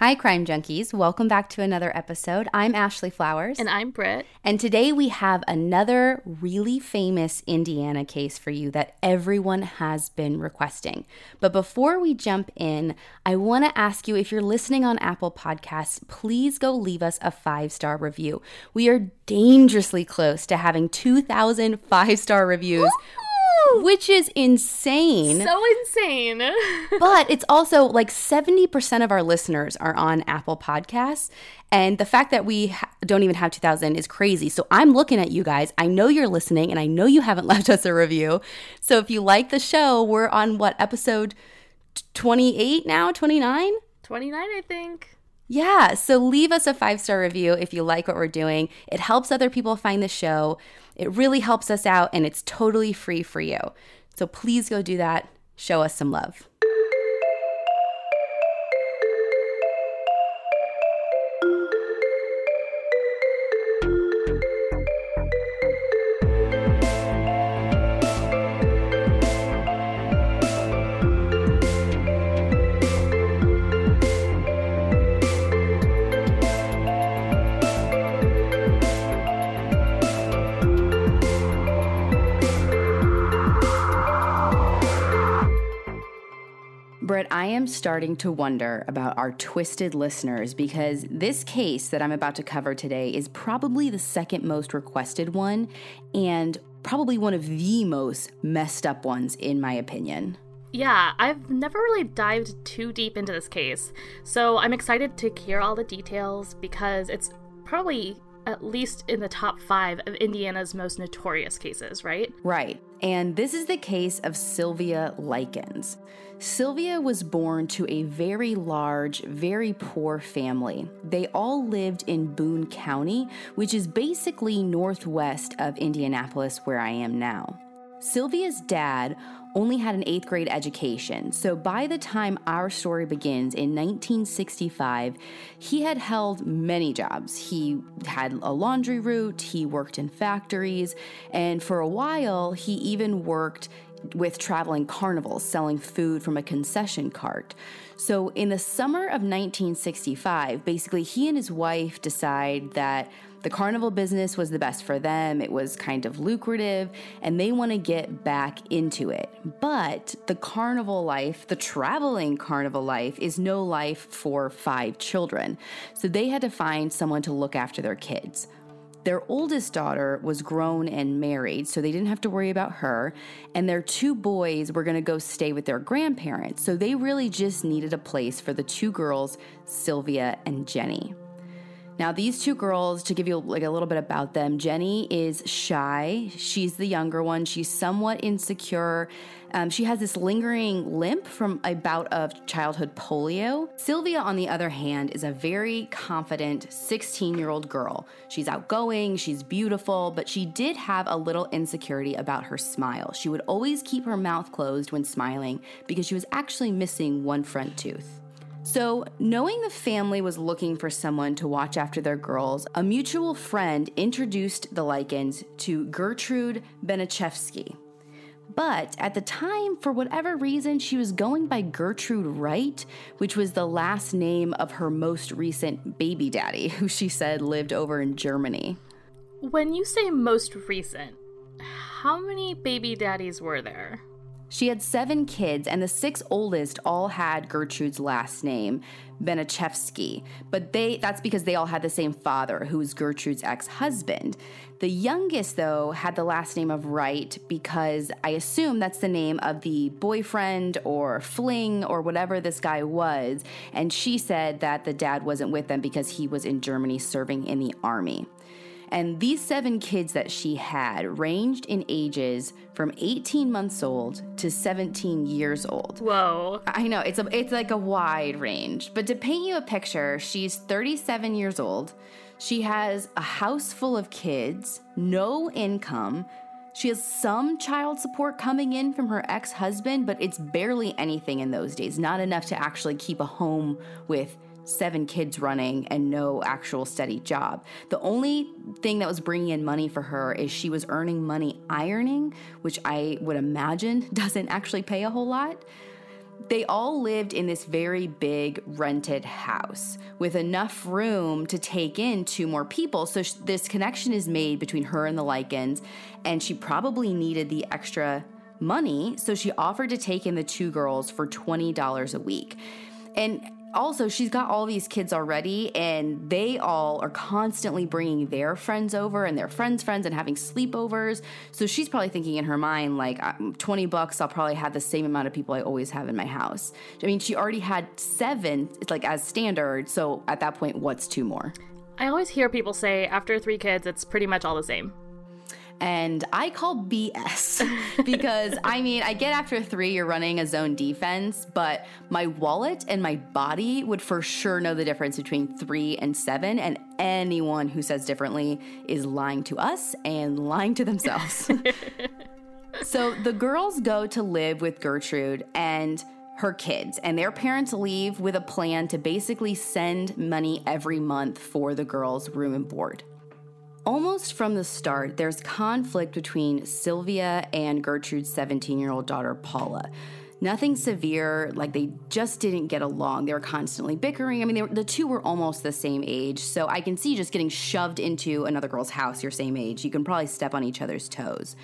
Hi, Crime Junkies. Welcome back to another episode. I'm Ashley Flowers. And I'm Britt. And today we have another really famous Indiana case for you that everyone has been requesting. But before we jump in, I want to ask you if you're listening on Apple Podcasts, please go leave us a five star review. We are dangerously close to having 2,000 five star reviews which is insane. So insane. but it's also like 70% of our listeners are on Apple Podcasts. And the fact that we ha- don't even have 2000 is crazy. So I'm looking at you guys. I know you're listening and I know you haven't left us a review. So if you like the show, we're on what episode 28 now? 29? 29, I think. Yeah, so leave us a five star review if you like what we're doing. It helps other people find the show. It really helps us out, and it's totally free for you. So please go do that. Show us some love. Starting to wonder about our twisted listeners because this case that I'm about to cover today is probably the second most requested one and probably one of the most messed up ones, in my opinion. Yeah, I've never really dived too deep into this case, so I'm excited to hear all the details because it's probably at least in the top five of Indiana's most notorious cases, right? Right. And this is the case of Sylvia Likens. Sylvia was born to a very large, very poor family. They all lived in Boone County, which is basically northwest of Indianapolis, where I am now. Sylvia's dad only had an eighth grade education, so by the time our story begins in 1965, he had held many jobs. He had a laundry route, he worked in factories, and for a while, he even worked with traveling carnivals selling food from a concession cart. So, in the summer of 1965, basically, he and his wife decide that the carnival business was the best for them. It was kind of lucrative, and they want to get back into it. But the carnival life, the traveling carnival life, is no life for five children. So they had to find someone to look after their kids. Their oldest daughter was grown and married, so they didn't have to worry about her. And their two boys were going to go stay with their grandparents, so they really just needed a place for the two girls, Sylvia and Jenny. Now, these two girls, to give you like a little bit about them, Jenny is shy. She's the younger one. She's somewhat insecure. Um, she has this lingering limp from a bout of childhood polio. Sylvia, on the other hand, is a very confident 16 year old girl. She's outgoing, she's beautiful, but she did have a little insecurity about her smile. She would always keep her mouth closed when smiling because she was actually missing one front tooth. So, knowing the family was looking for someone to watch after their girls, a mutual friend introduced the Likens to Gertrude Baniszewski. But at the time, for whatever reason, she was going by Gertrude Wright, which was the last name of her most recent baby daddy, who she said lived over in Germany. When you say most recent, how many baby daddies were there? She had seven kids, and the six oldest all had Gertrude's last name, Baniszewski. But they that's because they all had the same father, who was Gertrude's ex-husband. The youngest, though, had the last name of Wright because I assume that's the name of the boyfriend or fling or whatever this guy was. And she said that the dad wasn't with them because he was in Germany serving in the army. And these seven kids that she had ranged in ages from 18 months old to 17 years old. Whoa. I know, it's a it's like a wide range. But to paint you a picture, she's 37 years old. She has a house full of kids, no income. She has some child support coming in from her ex husband, but it's barely anything in those days, not enough to actually keep a home with seven kids running and no actual steady job. The only thing that was bringing in money for her is she was earning money ironing, which I would imagine doesn't actually pay a whole lot. They all lived in this very big rented house with enough room to take in two more people. So sh- this connection is made between her and the Likens, and she probably needed the extra money, so she offered to take in the two girls for $20 a week. And also, she's got all these kids already, and they all are constantly bringing their friends over and their friends' friends and having sleepovers. So she's probably thinking in her mind, like, 20 bucks, I'll probably have the same amount of people I always have in my house. I mean, she already had seven, it's like, as standard. So at that point, what's two more? I always hear people say after three kids, it's pretty much all the same and I call BS because I mean, I get after three, you're running a zone defense, but my wallet and my body would for sure know the difference between three and seven. And anyone who says differently is lying to us and lying to themselves. so the girls go to live with Gertrude and her kids, and their parents leave with a plan to basically send money every month for the girls' room and board. Almost from the start, there's conflict between Sylvia and Gertrude's 17 year old daughter, Paula. Nothing severe, like they just didn't get along. They were constantly bickering. I mean, were, the two were almost the same age, so I can see just getting shoved into another girl's house your same age. You can probably step on each other's toes.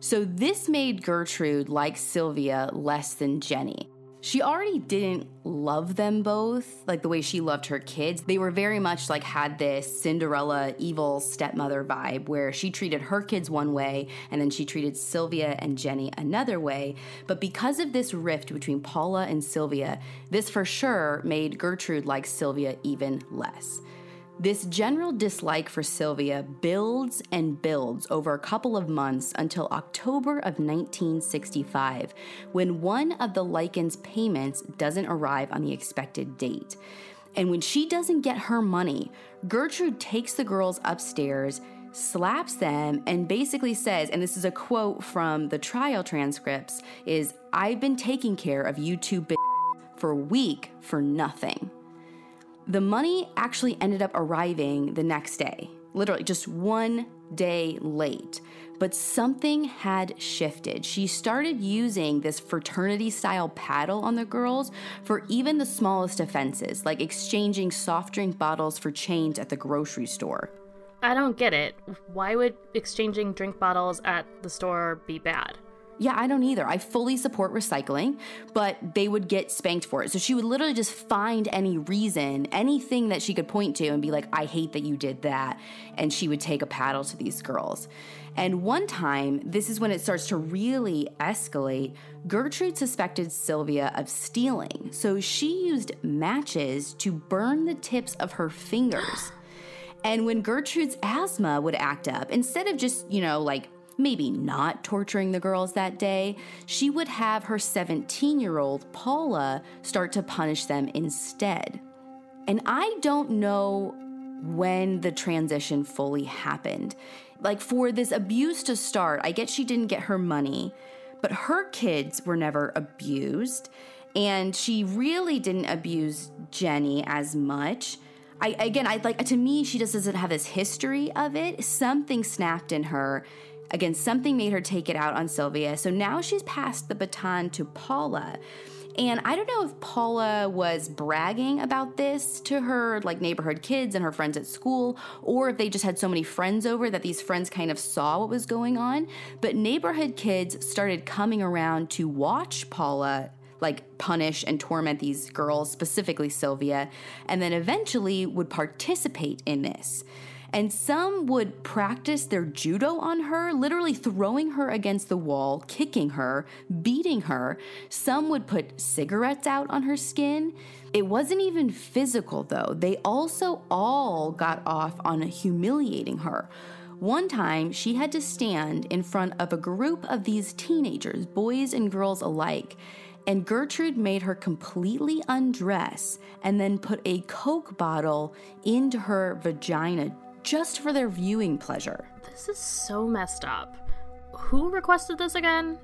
So, this made Gertrude like Sylvia less than Jenny she already didn't love them both like the way she loved her kids. They were very much like had this Cinderella evil stepmother vibe where she treated her kids one way and then she treated Sylvia and Jenny another way. But because of this rift between Paula and Sylvia, this for sure made Gertrude like Sylvia even less. This general dislike for Sylvia builds and builds over a couple of months until October of 1965, when one of the Likens' payments doesn't arrive on the expected date. And when she doesn't get her money, Gertrude takes the girls upstairs, slaps them, and basically says, and this is a quote from the trial transcripts, is I've been taking care of you two b- for a week for nothing. The money actually ended up arriving the next day, literally just one day late. But something had shifted. She started using this fraternity style paddle on the girls for even the smallest offenses, like exchanging soft drink bottles for change at the grocery store. I don't get it. Why would exchanging drink bottles at the store be bad? Yeah, I don't either. I fully support recycling, but they would get spanked for it. So she would literally just find any reason, anything that she could point to and be like, I hate that you did that. And she would take a paddle to these girls. And one time, this is when it starts to really escalate. Gertrude suspected Sylvia of stealing. So she used matches to burn the tips of her fingers. And when Gertrude's asthma would act up, instead of just, you know, like maybe not torturing the girls that day, she would have her 17 year old Paula start to punish them instead. And I don't know when the transition fully happened. Like, for this abuse to start, I get she didn't get her money, but her kids were never abused. And she really didn't abuse Jenny as much. I, again, I like to me, she just doesn't have this history of it. Something snapped in her Again, something made her take it out on Sylvia. So now she's passed the baton to Paula. And I don't know if Paula was bragging about this to her like neighborhood kids and her friends at school, or if they just had so many friends over that these friends kind of saw what was going on. But neighborhood kids started coming around to watch Paula like punish and torment these girls, specifically Sylvia, and then eventually would participate in this and some would practice their judo on her, literally throwing her against the wall, kicking her, beating her. Some would put cigarettes out on her skin. It wasn't even physical, though. They also all got off on humiliating her. One time, she had to stand in front of a group of these teenagers, boys and girls alike, and Gertrude made her completely undress and then put a Coke bottle into her vagina just for their viewing pleasure. This is so messed up. Who requested this again?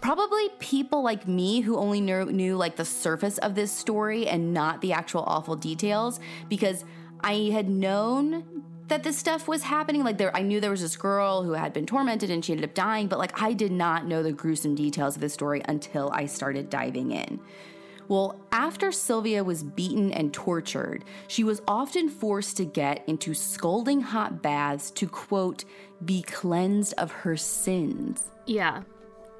Probably people like me who only knew, knew like the surface of this story and not the actual awful details because I had known that this stuff was happening. Like there I knew there was this girl who had been tormented and she ended up dying, but like I did not know the gruesome details of this story until I started diving in. Well, after Sylvia was beaten and tortured, she was often forced to get into scalding hot baths to, quote, be cleansed of her sins. Yeah.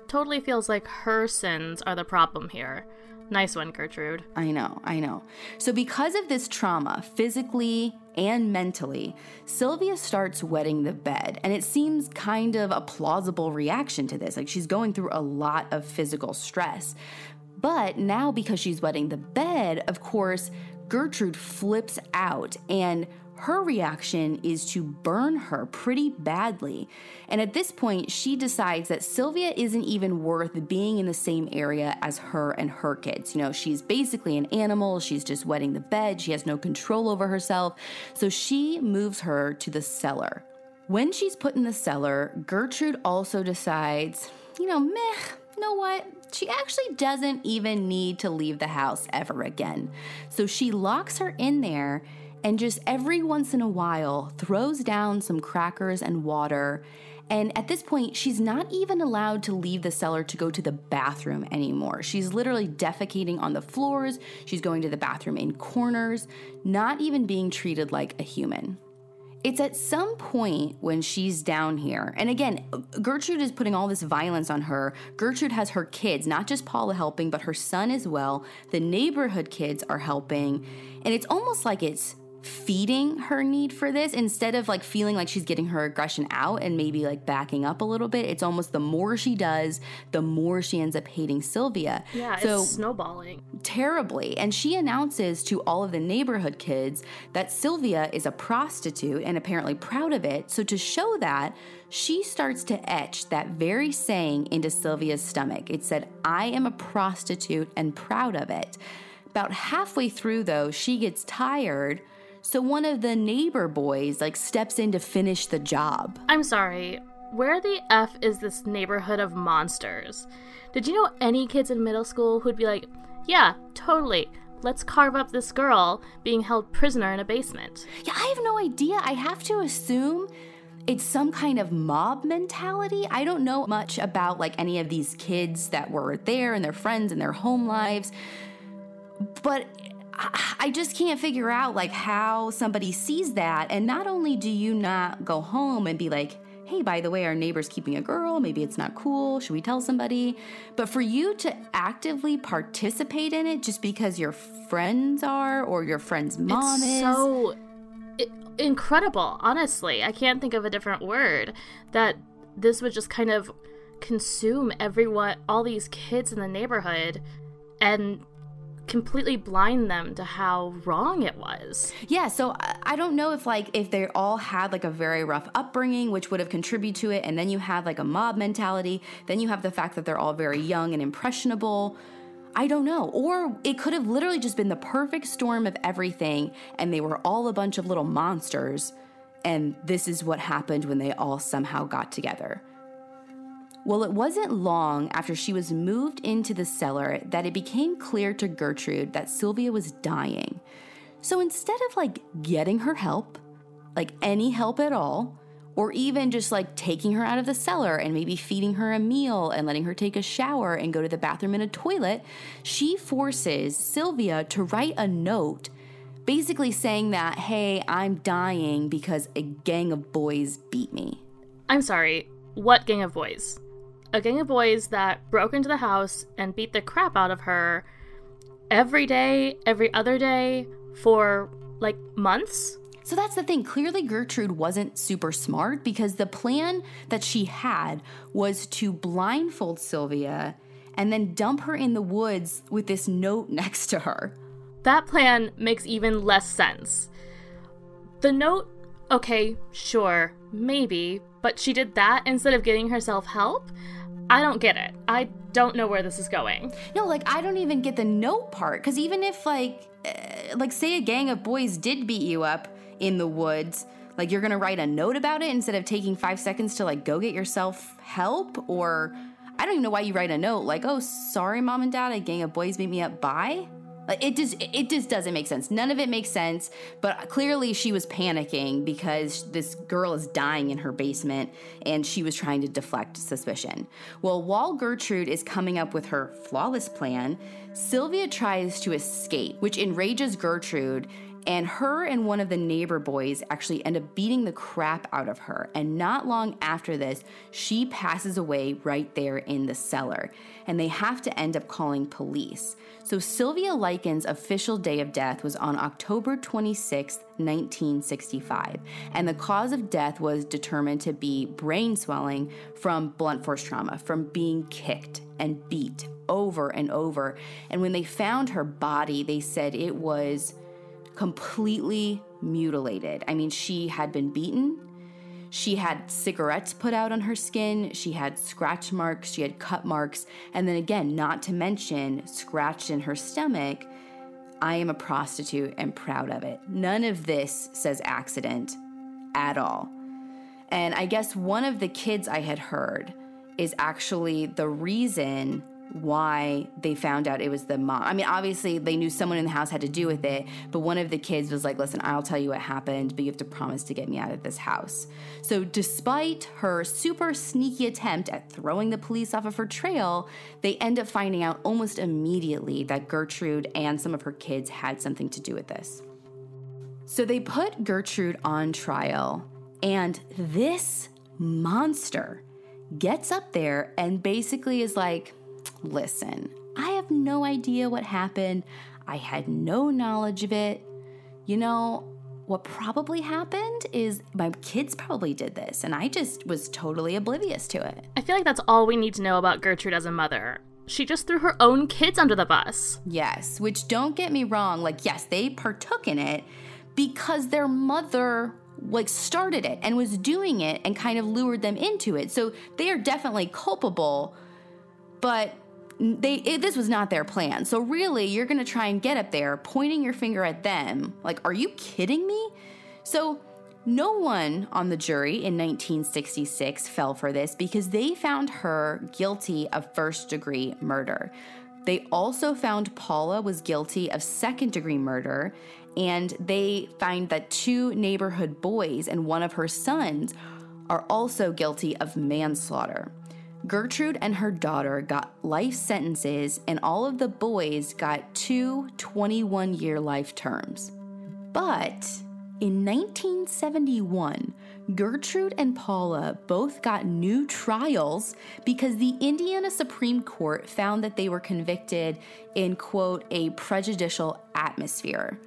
Totally feels like her sins are the problem here. Nice one, Gertrude. I know, I know. So, because of this trauma, physically and mentally, Sylvia starts wetting the bed. And it seems kind of a plausible reaction to this. Like, she's going through a lot of physical stress. But now, because she's wetting the bed, of course, Gertrude flips out and her reaction is to burn her pretty badly. And at this point, she decides that Sylvia isn't even worth being in the same area as her and her kids. You know, she's basically an animal, she's just wetting the bed, she has no control over herself. So she moves her to the cellar. When she's put in the cellar, Gertrude also decides, you know, meh, you know what? She actually doesn't even need to leave the house ever again. So she locks her in there and just every once in a while throws down some crackers and water. And at this point, she's not even allowed to leave the cellar to go to the bathroom anymore. She's literally defecating on the floors, she's going to the bathroom in corners, not even being treated like a human. It's at some point when she's down here, and again, Gertrude is putting all this violence on her. Gertrude has her kids, not just Paula helping, but her son as well. The neighborhood kids are helping, and it's almost like it's feeding her need for this instead of like feeling like she's getting her aggression out and maybe like backing up a little bit. It's almost the more she does, the more she ends up hating Sylvia. Yeah, so, it's snowballing. Terribly. And she announces to all of the neighborhood kids that Sylvia is a prostitute and apparently proud of it. So to show that, she starts to etch that very saying into Sylvia's stomach. It said, I am a prostitute and proud of it. About halfway through, though, she gets tired so one of the neighbor boys like steps in to finish the job. I'm sorry. Where the F is this neighborhood of monsters? Did you know any kids in middle school who'd be like, yeah, totally. Let's carve up this girl being held prisoner in a basement. Yeah, I have no idea. I have to assume it's some kind of mob mentality. I don't know much about like any of these kids that were there and their friends and their home lives. But I just can't figure out like how somebody sees that. And not only do you not go home and be like, hey, by the way, our neighbor's keeping a girl, maybe it's not cool, should we tell somebody? But for you to actively participate in it just because your friends are or your friend's mom it's is. So incredible, honestly. I can't think of a different word that this would just kind of consume everyone, all these kids in the neighborhood and completely blind them to how wrong it was. Yeah, so I don't know if like if they all had like a very rough upbringing which would have contributed to it and then you have like a mob mentality, then you have the fact that they're all very young and impressionable. I don't know. Or it could have literally just been the perfect storm of everything and they were all a bunch of little monsters and this is what happened when they all somehow got together. Well, it wasn't long after she was moved into the cellar that it became clear to Gertrude that Sylvia was dying. So instead of like getting her help, like any help at all, or even just like taking her out of the cellar and maybe feeding her a meal and letting her take a shower and go to the bathroom and a toilet, she forces Sylvia to write a note basically saying that, hey, I'm dying because a gang of boys beat me. I'm sorry, what gang of boys? A gang of boys that broke into the house and beat the crap out of her every day, every other day for like months. So that's the thing. Clearly, Gertrude wasn't super smart because the plan that she had was to blindfold Sylvia and then dump her in the woods with this note next to her. That plan makes even less sense. The note, okay, sure, maybe, but she did that instead of getting herself help? I don't get it. I don't know where this is going. No, like I don't even get the note part because even if like uh, like say a gang of boys did beat you up in the woods, like you're gonna write a note about it instead of taking five seconds to like go get yourself help or I don't even know why you write a note like, oh, sorry, mom and dad, a gang of boys beat me up. Bye. Like it just it just doesn't make sense. None of it makes sense, but clearly she was panicking because this girl is dying in her basement and she was trying to deflect suspicion. Well, while Gertrude is coming up with her flawless plan, Sylvia tries to escape, which enrages Gertrude and her and one of the neighbor boys actually end up beating the crap out of her. And not long after this, she passes away right there in the cellar. And they have to end up calling police. So Sylvia Likens' official day of death was on October 26, 1965. And the cause of death was determined to be brain swelling from blunt force trauma, from being kicked and beat over and over. And when they found her body, they said it was completely mutilated. I mean, she had been beaten. She had cigarettes put out on her skin. She had scratch marks. She had cut marks. And then again, not to mention, scratched in her stomach. I am a prostitute and proud of it. None of this says accident at all. And I guess one of the kids I had heard is actually the reason why they found out it was the mom. I mean, obviously they knew someone in the house had to do with it, but one of the kids was like, "Listen, I'll tell you what happened, but you have to promise to get me out of this house." So, despite her super sneaky attempt at throwing the police off of her trail, they end up finding out almost immediately that Gertrude and some of her kids had something to do with this. So, they put Gertrude on trial, and this monster gets up there and basically is like, Listen, I have no idea what happened. I had no knowledge of it. You know, what probably happened is my kids probably did this, and I just was totally oblivious to it. I feel like that's all we need to know about Gertrude as a mother. She just threw her own kids under the bus. Yes, which don't get me wrong, like, yes, they partook in it because their mother like started it and was doing it and kind of lured them into it. So they are definitely culpable, but they it, this was not their plan. So really, you're going to try and get up there pointing your finger at them. Like, are you kidding me? So no one on the jury in 1966 fell for this because they found her guilty of first degree murder. They also found Paula was guilty of second degree murder, and they find that two neighborhood boys and one of her sons are also guilty of manslaughter. Gertrude and her daughter got life sentences, and all of the boys got two 21 year life terms. But in 1971, Gertrude and Paula both got new trials because the Indiana Supreme Court found that they were convicted in, quote, a prejudicial atmosphere.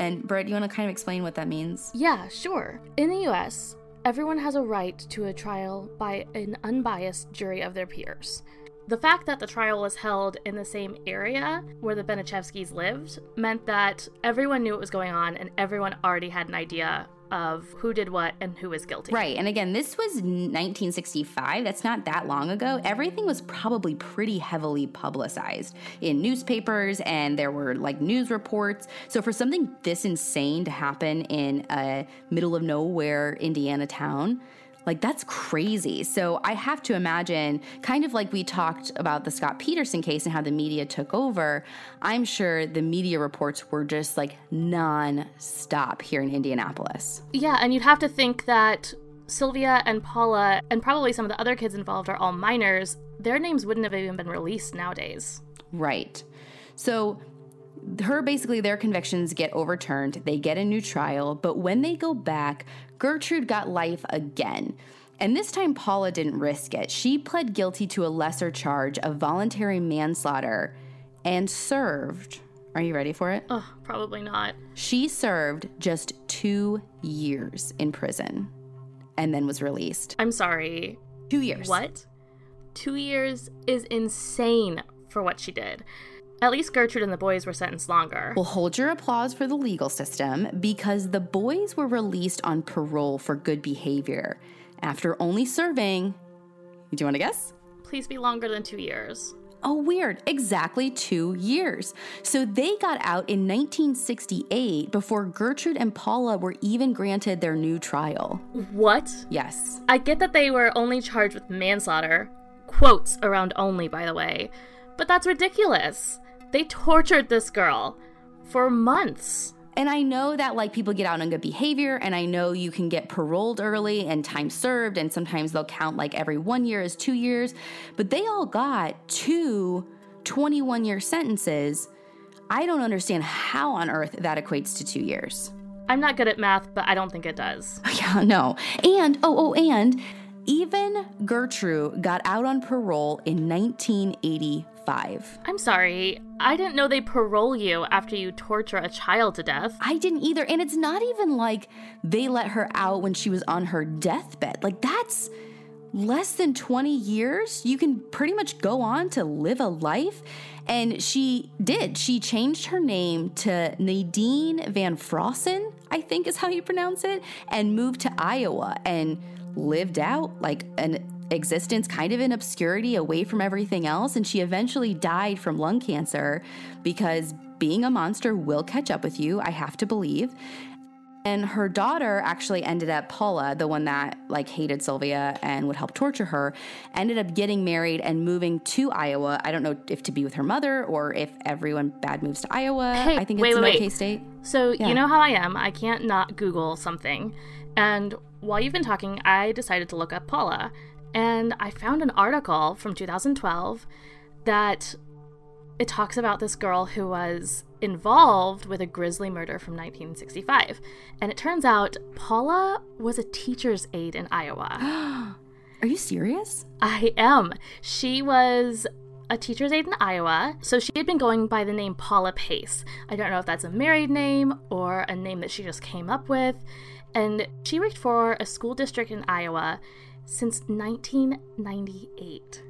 And Britt, you want to kind of explain what that means? Yeah, sure. In the US, Everyone has a right to a trial by an unbiased jury of their peers. The fact that the trial was held in the same area where the Baniszewskis lived meant that everyone knew what was going on and everyone already had an idea of who did what and who was guilty. Right. And again, this was 1965. That's not that long ago. Everything was probably pretty heavily publicized in newspapers and there were like news reports. So for something this insane to happen in a middle of nowhere Indiana town, like, that's crazy. So, I have to imagine, kind of like we talked about the Scott Peterson case and how the media took over, I'm sure the media reports were just like non stop here in Indianapolis. Yeah, and you'd have to think that Sylvia and Paula, and probably some of the other kids involved, are all minors. Their names wouldn't have even been released nowadays. Right. So, her basically their convictions get overturned. They get a new trial, but when they go back, Gertrude got life again. And this time, Paula didn't risk it. She pled guilty to a lesser charge of voluntary manslaughter and served. Are you ready for it? Oh, probably not. She served just two years in prison and then was released. I'm sorry. Two years. What? Two years is insane for what she did. At least Gertrude and the boys were sentenced longer. Well, hold your applause for the legal system because the boys were released on parole for good behavior after only serving. Do you want to guess? Please be longer than two years. Oh, weird. Exactly two years. So they got out in 1968 before Gertrude and Paula were even granted their new trial. What? Yes. I get that they were only charged with manslaughter. Quotes around only, by the way. But that's ridiculous. They tortured this girl. for months. And I know that like people get out on good behavior, and I know you can get paroled early and time served, and sometimes they'll count like every one year as two years, but they all got two 21 year sentences. I don't understand how on earth that equates to two years. I'm not good at math, but I don't think it does. Yeah, no. And, oh, oh, and even Gertrude got out on parole in 1985. I'm sorry. I didn't know they parole you after you torture a child to death. I didn't either. And it's not even like they let her out when she was on her deathbed. Like, that's less than 20 years. You can pretty much go on to live a life. And she did. She changed her name to Nadine Van Frossen, I think is how you pronounce it, and moved to Iowa and lived out like an existence kind of in obscurity away from everything else. And she eventually died from lung cancer because being a monster will catch up with you, I have to believe. And her daughter actually ended up, Paula, the one that like hated Sylvia and would help torture her, ended up getting married and moving to Iowa. I don't know if to be with her mother or if everyone bad moves to Iowa. Hey, I think wait, it's wait, an wait. okay state. So, Yeah. you know how I am. I can't not Google something. And while you've been talking, I decided to look up Paula. And I found an article from 2012 that it talks about this girl who was involved with a grisly murder from 1965. And it turns out Paula was a teacher's aide in Iowa. Are you serious? I am. She was a teacher's aide in Iowa, so she had been going by the name Paula Pace. I don't know if that's a married name or a name that she just came up with. And she worked for a school district in Iowa since 1998.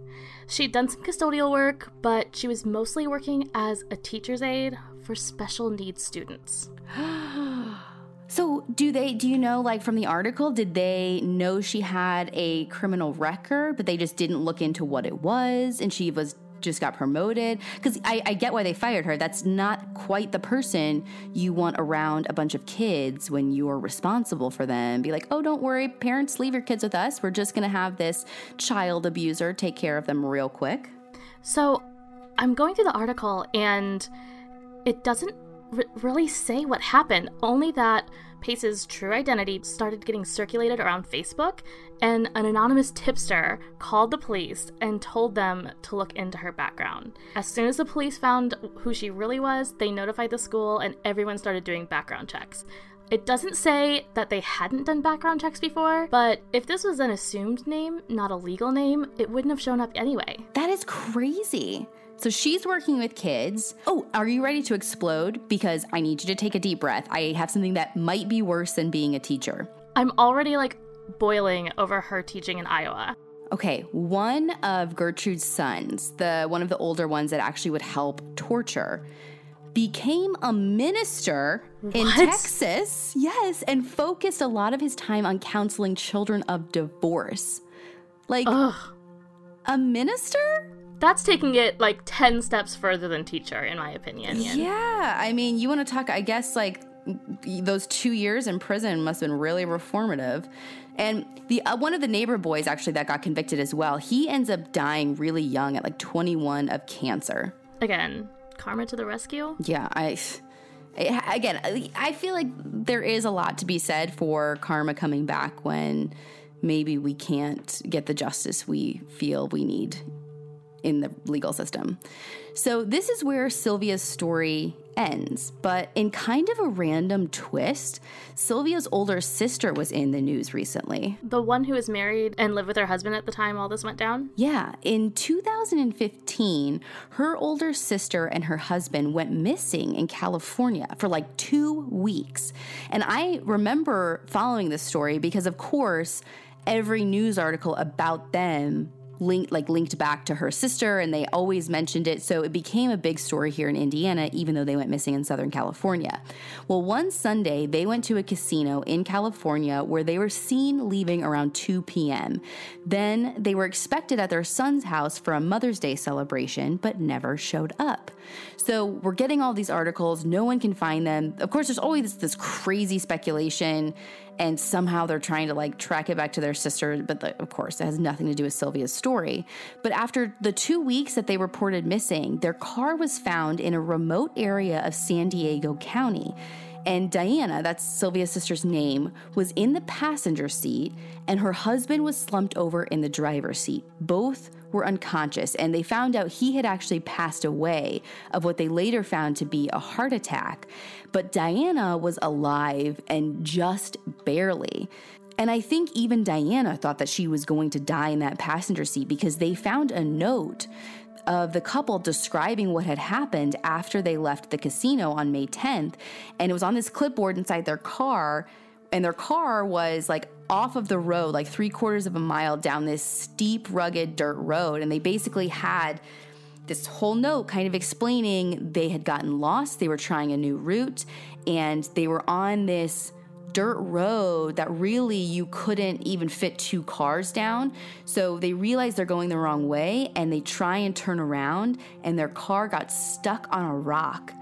She'd done some custodial work, but she was mostly working as a teacher's aide for special needs students. So, do they, do you know, like from the article, did they know she had a criminal record, but they just didn't look into what it was and she was just got promoted? Because I, I get why they fired her. That's not quite the person you want around a bunch of kids when you're responsible for them. Be like, oh, don't worry, parents, leave your kids with us. We're just going to have this child abuser take care of them real quick. So I'm going through the article and it doesn't r- really say what happened, only that Pace's true identity started getting circulated around Facebook, and an anonymous tipster called the police and told them to look into her background. As soon as the police found who she really was, they notified the school and everyone started doing background checks. It doesn't say that they hadn't done background checks before, but if this was an assumed name, not a legal name, it wouldn't have shown up anyway. That is crazy. So she's working with kids. Oh, are you ready to explode? Because I need you to take a deep breath. I have something that might be worse than being a teacher. I'm already like boiling over her teaching in Iowa. Okay, one of Gertrude's sons, the one of the older ones that actually would help torture, became a minister in Texas. Yes, and focused a lot of his time on counseling children of divorce. Like Ugh. a minister? That's taking it like 10 steps further than teacher, in my opinion. Yeah, I mean, you want to talk, I guess, like those two years in prison must have been really reformative. And the uh, one of the neighbor boys actually that got convicted as well, he ends up dying really young at like 21 of cancer. Again, karma to the rescue. Yeah, I. I- Again, I feel like there is a lot to be said for karma coming back when maybe we can't get the justice we feel we need in the legal system. So, this is where Sylvia's story ends. But in kind of a random twist, Sylvia's older sister was in the news recently. The one who was married and lived with her husband at the time all this went down. Yeah, in 2015, her older sister and her husband went missing in California for like two weeks. And I remember following this story because, of course, every news article about them linked like linked back to her sister and they always mentioned it so it became a big story here in Indiana even though they went missing in Southern California. Well, one Sunday they went to a casino in California where they were seen leaving around 2 p.m. Then they were expected at their son's house for a Mother's Day celebration but never showed up. So we're getting all these articles, no one can find them. Of course there's always this crazy speculation and somehow they're trying to like track it back to their sister but the, of course it has nothing to do with Sylvia's story. But after the two weeks that they reported missing, their car was found in a remote area of San Diego County. And Diana, that's Sylvia's sister's name, was in the passenger seat, and her husband was slumped over in the driver's seat. Both were unconscious, and they found out he had actually passed away of what they later found to be a heart attack. But Diana was alive and just barely. And I think even Diana thought that she was going to die in that passenger seat because they found a note of the couple describing what had happened after they left the casino on May 10th. And it was on this clipboard inside their car. And their car was like off of the road, like three quarters of a mile down this steep, rugged dirt road. And they basically had this whole note kind of explaining they had gotten lost, they were trying a new route, and they were on this dirt road that really you couldn't even fit two cars down. So they realize they're going the wrong way and they try and turn around, and their car got stuck on a rock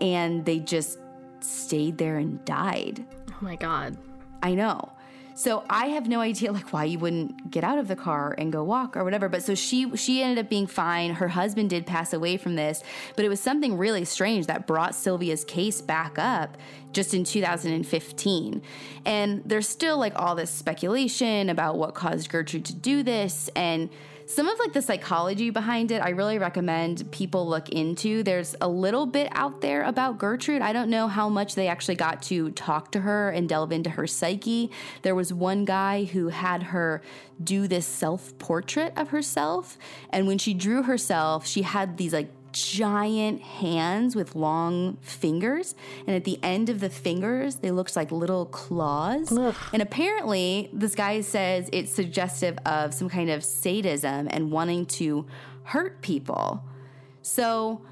and they just stayed there and died. My God. I know. So I have no idea like why you wouldn't get out of the car and go walk or whatever. But so she she ended up being fine. Her husband did pass away from this, but it was something really strange that brought Sylvia's case back up just in 2015. And there's still like all this speculation about what caused Gertrude to do this and some of like the psychology behind it i really recommend people look into. There's a little bit out there about gertrude. I don't know how much they actually got to talk to her and delve into her psyche. There was one guy who had her do this self portrait of herself and when she drew herself she had these like giant hands with long fingers. And at the end of the fingers, they looked like little claws. Ugh. And apparently, this guy says it's suggestive of some kind of sadism and wanting to hurt people. So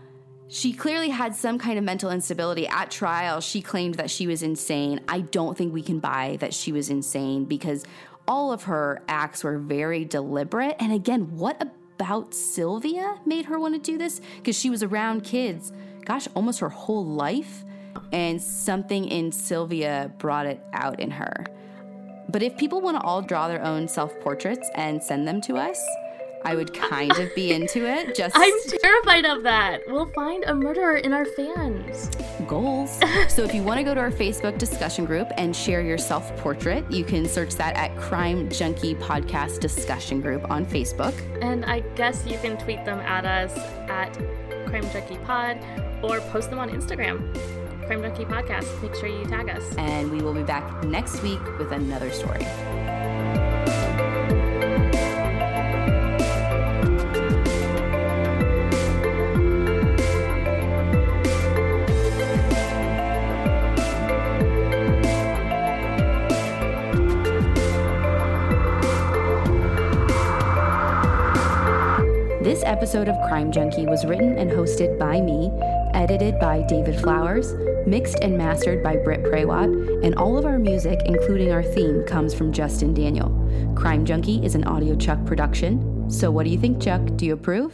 she clearly had some kind of mental instability. At trial, she claimed that she was insane. I don't think we can buy that she was insane because all of her acts were very deliberate. And again, what a about Sylvia made her want to do this because she was around kids, gosh, almost her whole life. And something in Sylvia brought it out in her. But if people want to all draw their own self portraits and send them to us, I would kind of be into it. Just I'm terrified of that. We'll find a murderer in our fans. Goals. so if you want to go to our Facebook discussion group and share your self portrait, you can search that at Crime Junkie Podcast Discussion Group on Facebook. And I guess you can tweet them at us at Crime Junkie Pod or post them on Instagram. Crime Junkie Podcast. Make sure you tag us. And we will be back next week with another story. Episode of Crime Junkie was written and hosted by me, edited by David Flowers, mixed and mastered by Britt Prawat, and all of our music, including our theme, comes from Justin Daniel. Crime Junkie is an audiochuck production. So, what do you think, Chuck? Do you approve?